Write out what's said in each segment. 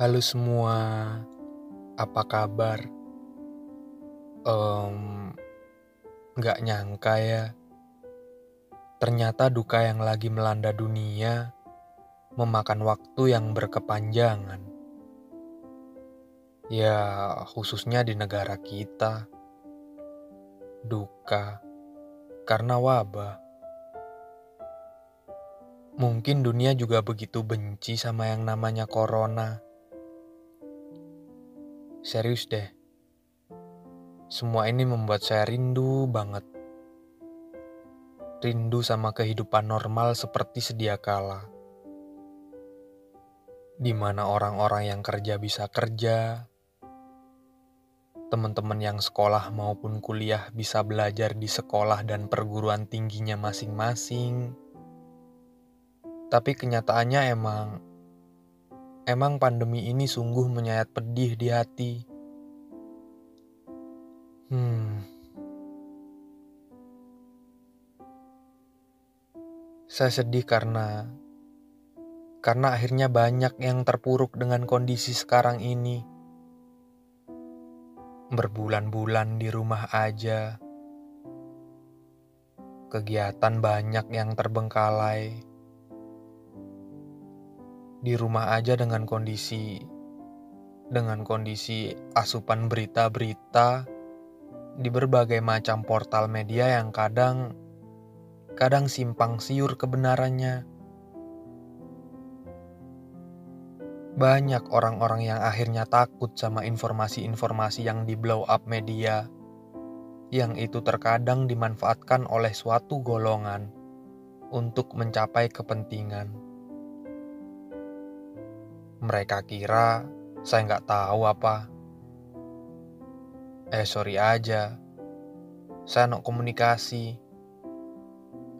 Halo semua, apa kabar? Um, nggak nyangka ya, ternyata duka yang lagi melanda dunia memakan waktu yang berkepanjangan. Ya, khususnya di negara kita, duka karena wabah. Mungkin dunia juga begitu benci sama yang namanya corona. Serius deh. Semua ini membuat saya rindu banget. Rindu sama kehidupan normal seperti sedia kala. Di mana orang-orang yang kerja bisa kerja, teman-teman yang sekolah maupun kuliah bisa belajar di sekolah dan perguruan tingginya masing-masing. Tapi kenyataannya emang Emang pandemi ini sungguh menyayat pedih di hati. Hmm. Saya sedih karena karena akhirnya banyak yang terpuruk dengan kondisi sekarang ini. Berbulan-bulan di rumah aja. Kegiatan banyak yang terbengkalai di rumah aja dengan kondisi dengan kondisi asupan berita-berita di berbagai macam portal media yang kadang kadang simpang siur kebenarannya. Banyak orang-orang yang akhirnya takut sama informasi-informasi yang di blow up media, yang itu terkadang dimanfaatkan oleh suatu golongan untuk mencapai kepentingan. Mereka kira saya nggak tahu apa. Eh sorry aja, saya anak komunikasi,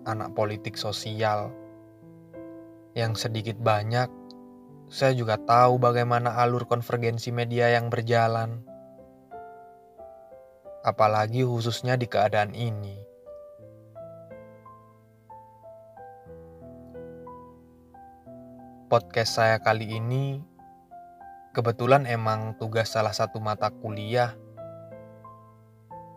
anak politik sosial. Yang sedikit banyak, saya juga tahu bagaimana alur konvergensi media yang berjalan. Apalagi khususnya di keadaan ini. Podcast saya kali ini kebetulan emang tugas salah satu mata kuliah.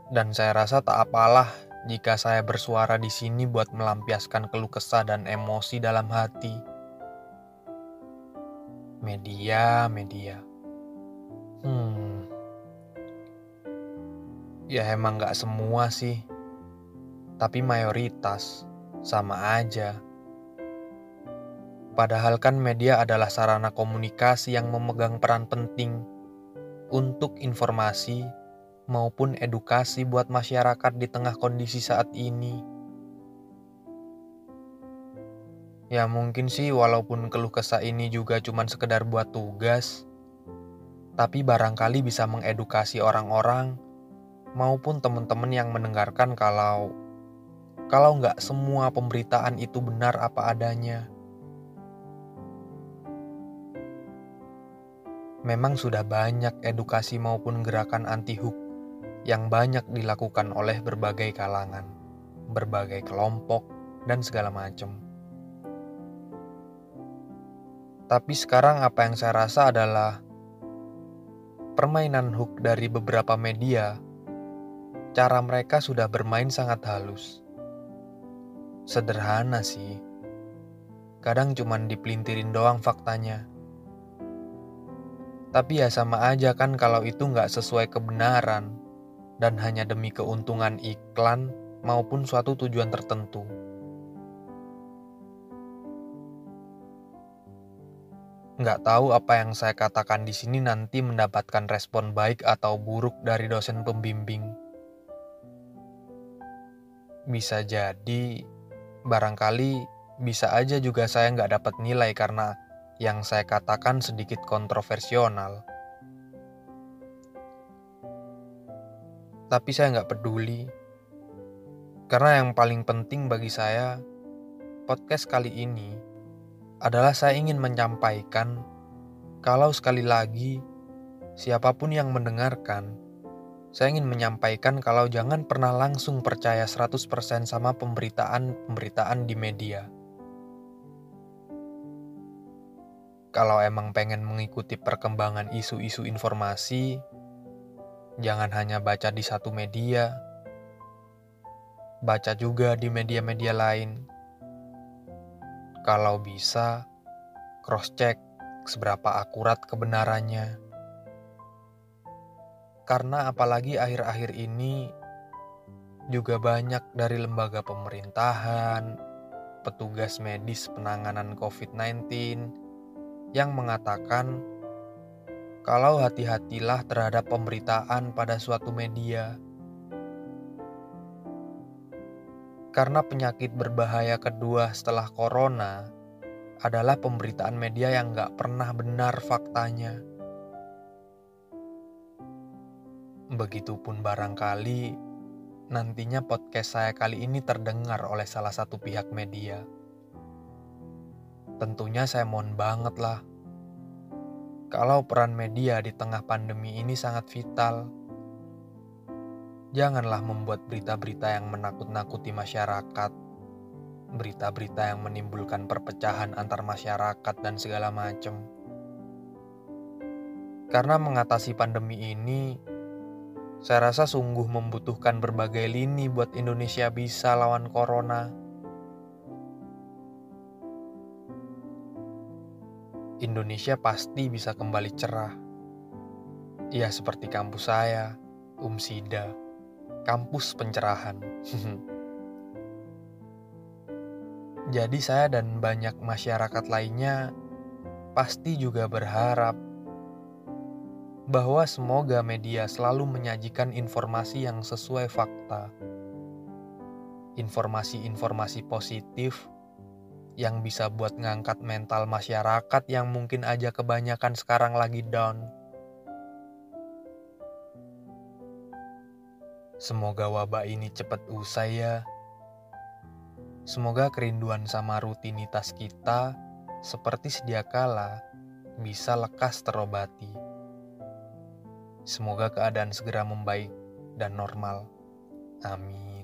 Dan saya rasa tak apalah jika saya bersuara di sini buat melampiaskan keluh kesah dan emosi dalam hati. Media, media. Hmm. Ya emang gak semua sih. Tapi mayoritas sama aja. Padahal kan media adalah sarana komunikasi yang memegang peran penting untuk informasi maupun edukasi buat masyarakat di tengah kondisi saat ini. Ya mungkin sih walaupun keluh kesah ini juga cuma sekedar buat tugas, tapi barangkali bisa mengedukasi orang-orang maupun teman-teman yang mendengarkan kalau kalau nggak semua pemberitaan itu benar apa adanya. Memang sudah banyak edukasi maupun gerakan anti-hook yang banyak dilakukan oleh berbagai kalangan, berbagai kelompok, dan segala macam. Tapi sekarang apa yang saya rasa adalah permainan hook dari beberapa media, cara mereka sudah bermain sangat halus. Sederhana sih, kadang cuman dipelintirin doang faktanya tapi ya sama aja kan kalau itu nggak sesuai kebenaran dan hanya demi keuntungan iklan maupun suatu tujuan tertentu. Nggak tahu apa yang saya katakan di sini nanti mendapatkan respon baik atau buruk dari dosen pembimbing. Bisa jadi, barangkali bisa aja juga saya nggak dapat nilai karena yang saya katakan sedikit kontroversial. Tapi saya nggak peduli, karena yang paling penting bagi saya, podcast kali ini adalah saya ingin menyampaikan kalau sekali lagi, siapa pun yang mendengarkan, saya ingin menyampaikan kalau jangan pernah langsung percaya 100% sama pemberitaan-pemberitaan di media kalau emang pengen mengikuti perkembangan isu-isu informasi, jangan hanya baca di satu media, baca juga di media-media lain. Kalau bisa, cross-check seberapa akurat kebenarannya. Karena apalagi akhir-akhir ini juga banyak dari lembaga pemerintahan, petugas medis penanganan COVID-19 yang mengatakan kalau hati-hatilah terhadap pemberitaan pada suatu media. Karena penyakit berbahaya kedua setelah corona adalah pemberitaan media yang gak pernah benar faktanya. Begitupun barangkali nantinya podcast saya kali ini terdengar oleh salah satu pihak media. Tentunya saya mohon banget lah. Kalau peran media di tengah pandemi ini sangat vital. Janganlah membuat berita-berita yang menakut-nakuti masyarakat. Berita-berita yang menimbulkan perpecahan antar masyarakat dan segala macam. Karena mengatasi pandemi ini, saya rasa sungguh membutuhkan berbagai lini buat Indonesia bisa lawan corona. Indonesia pasti bisa kembali cerah. Ya seperti kampus saya, Umsida, kampus pencerahan. Jadi saya dan banyak masyarakat lainnya pasti juga berharap bahwa semoga media selalu menyajikan informasi yang sesuai fakta, informasi-informasi positif yang bisa buat ngangkat mental masyarakat yang mungkin aja kebanyakan sekarang lagi down. Semoga wabah ini cepat usai ya. Semoga kerinduan sama rutinitas kita seperti sedia kala bisa lekas terobati. Semoga keadaan segera membaik dan normal. Amin.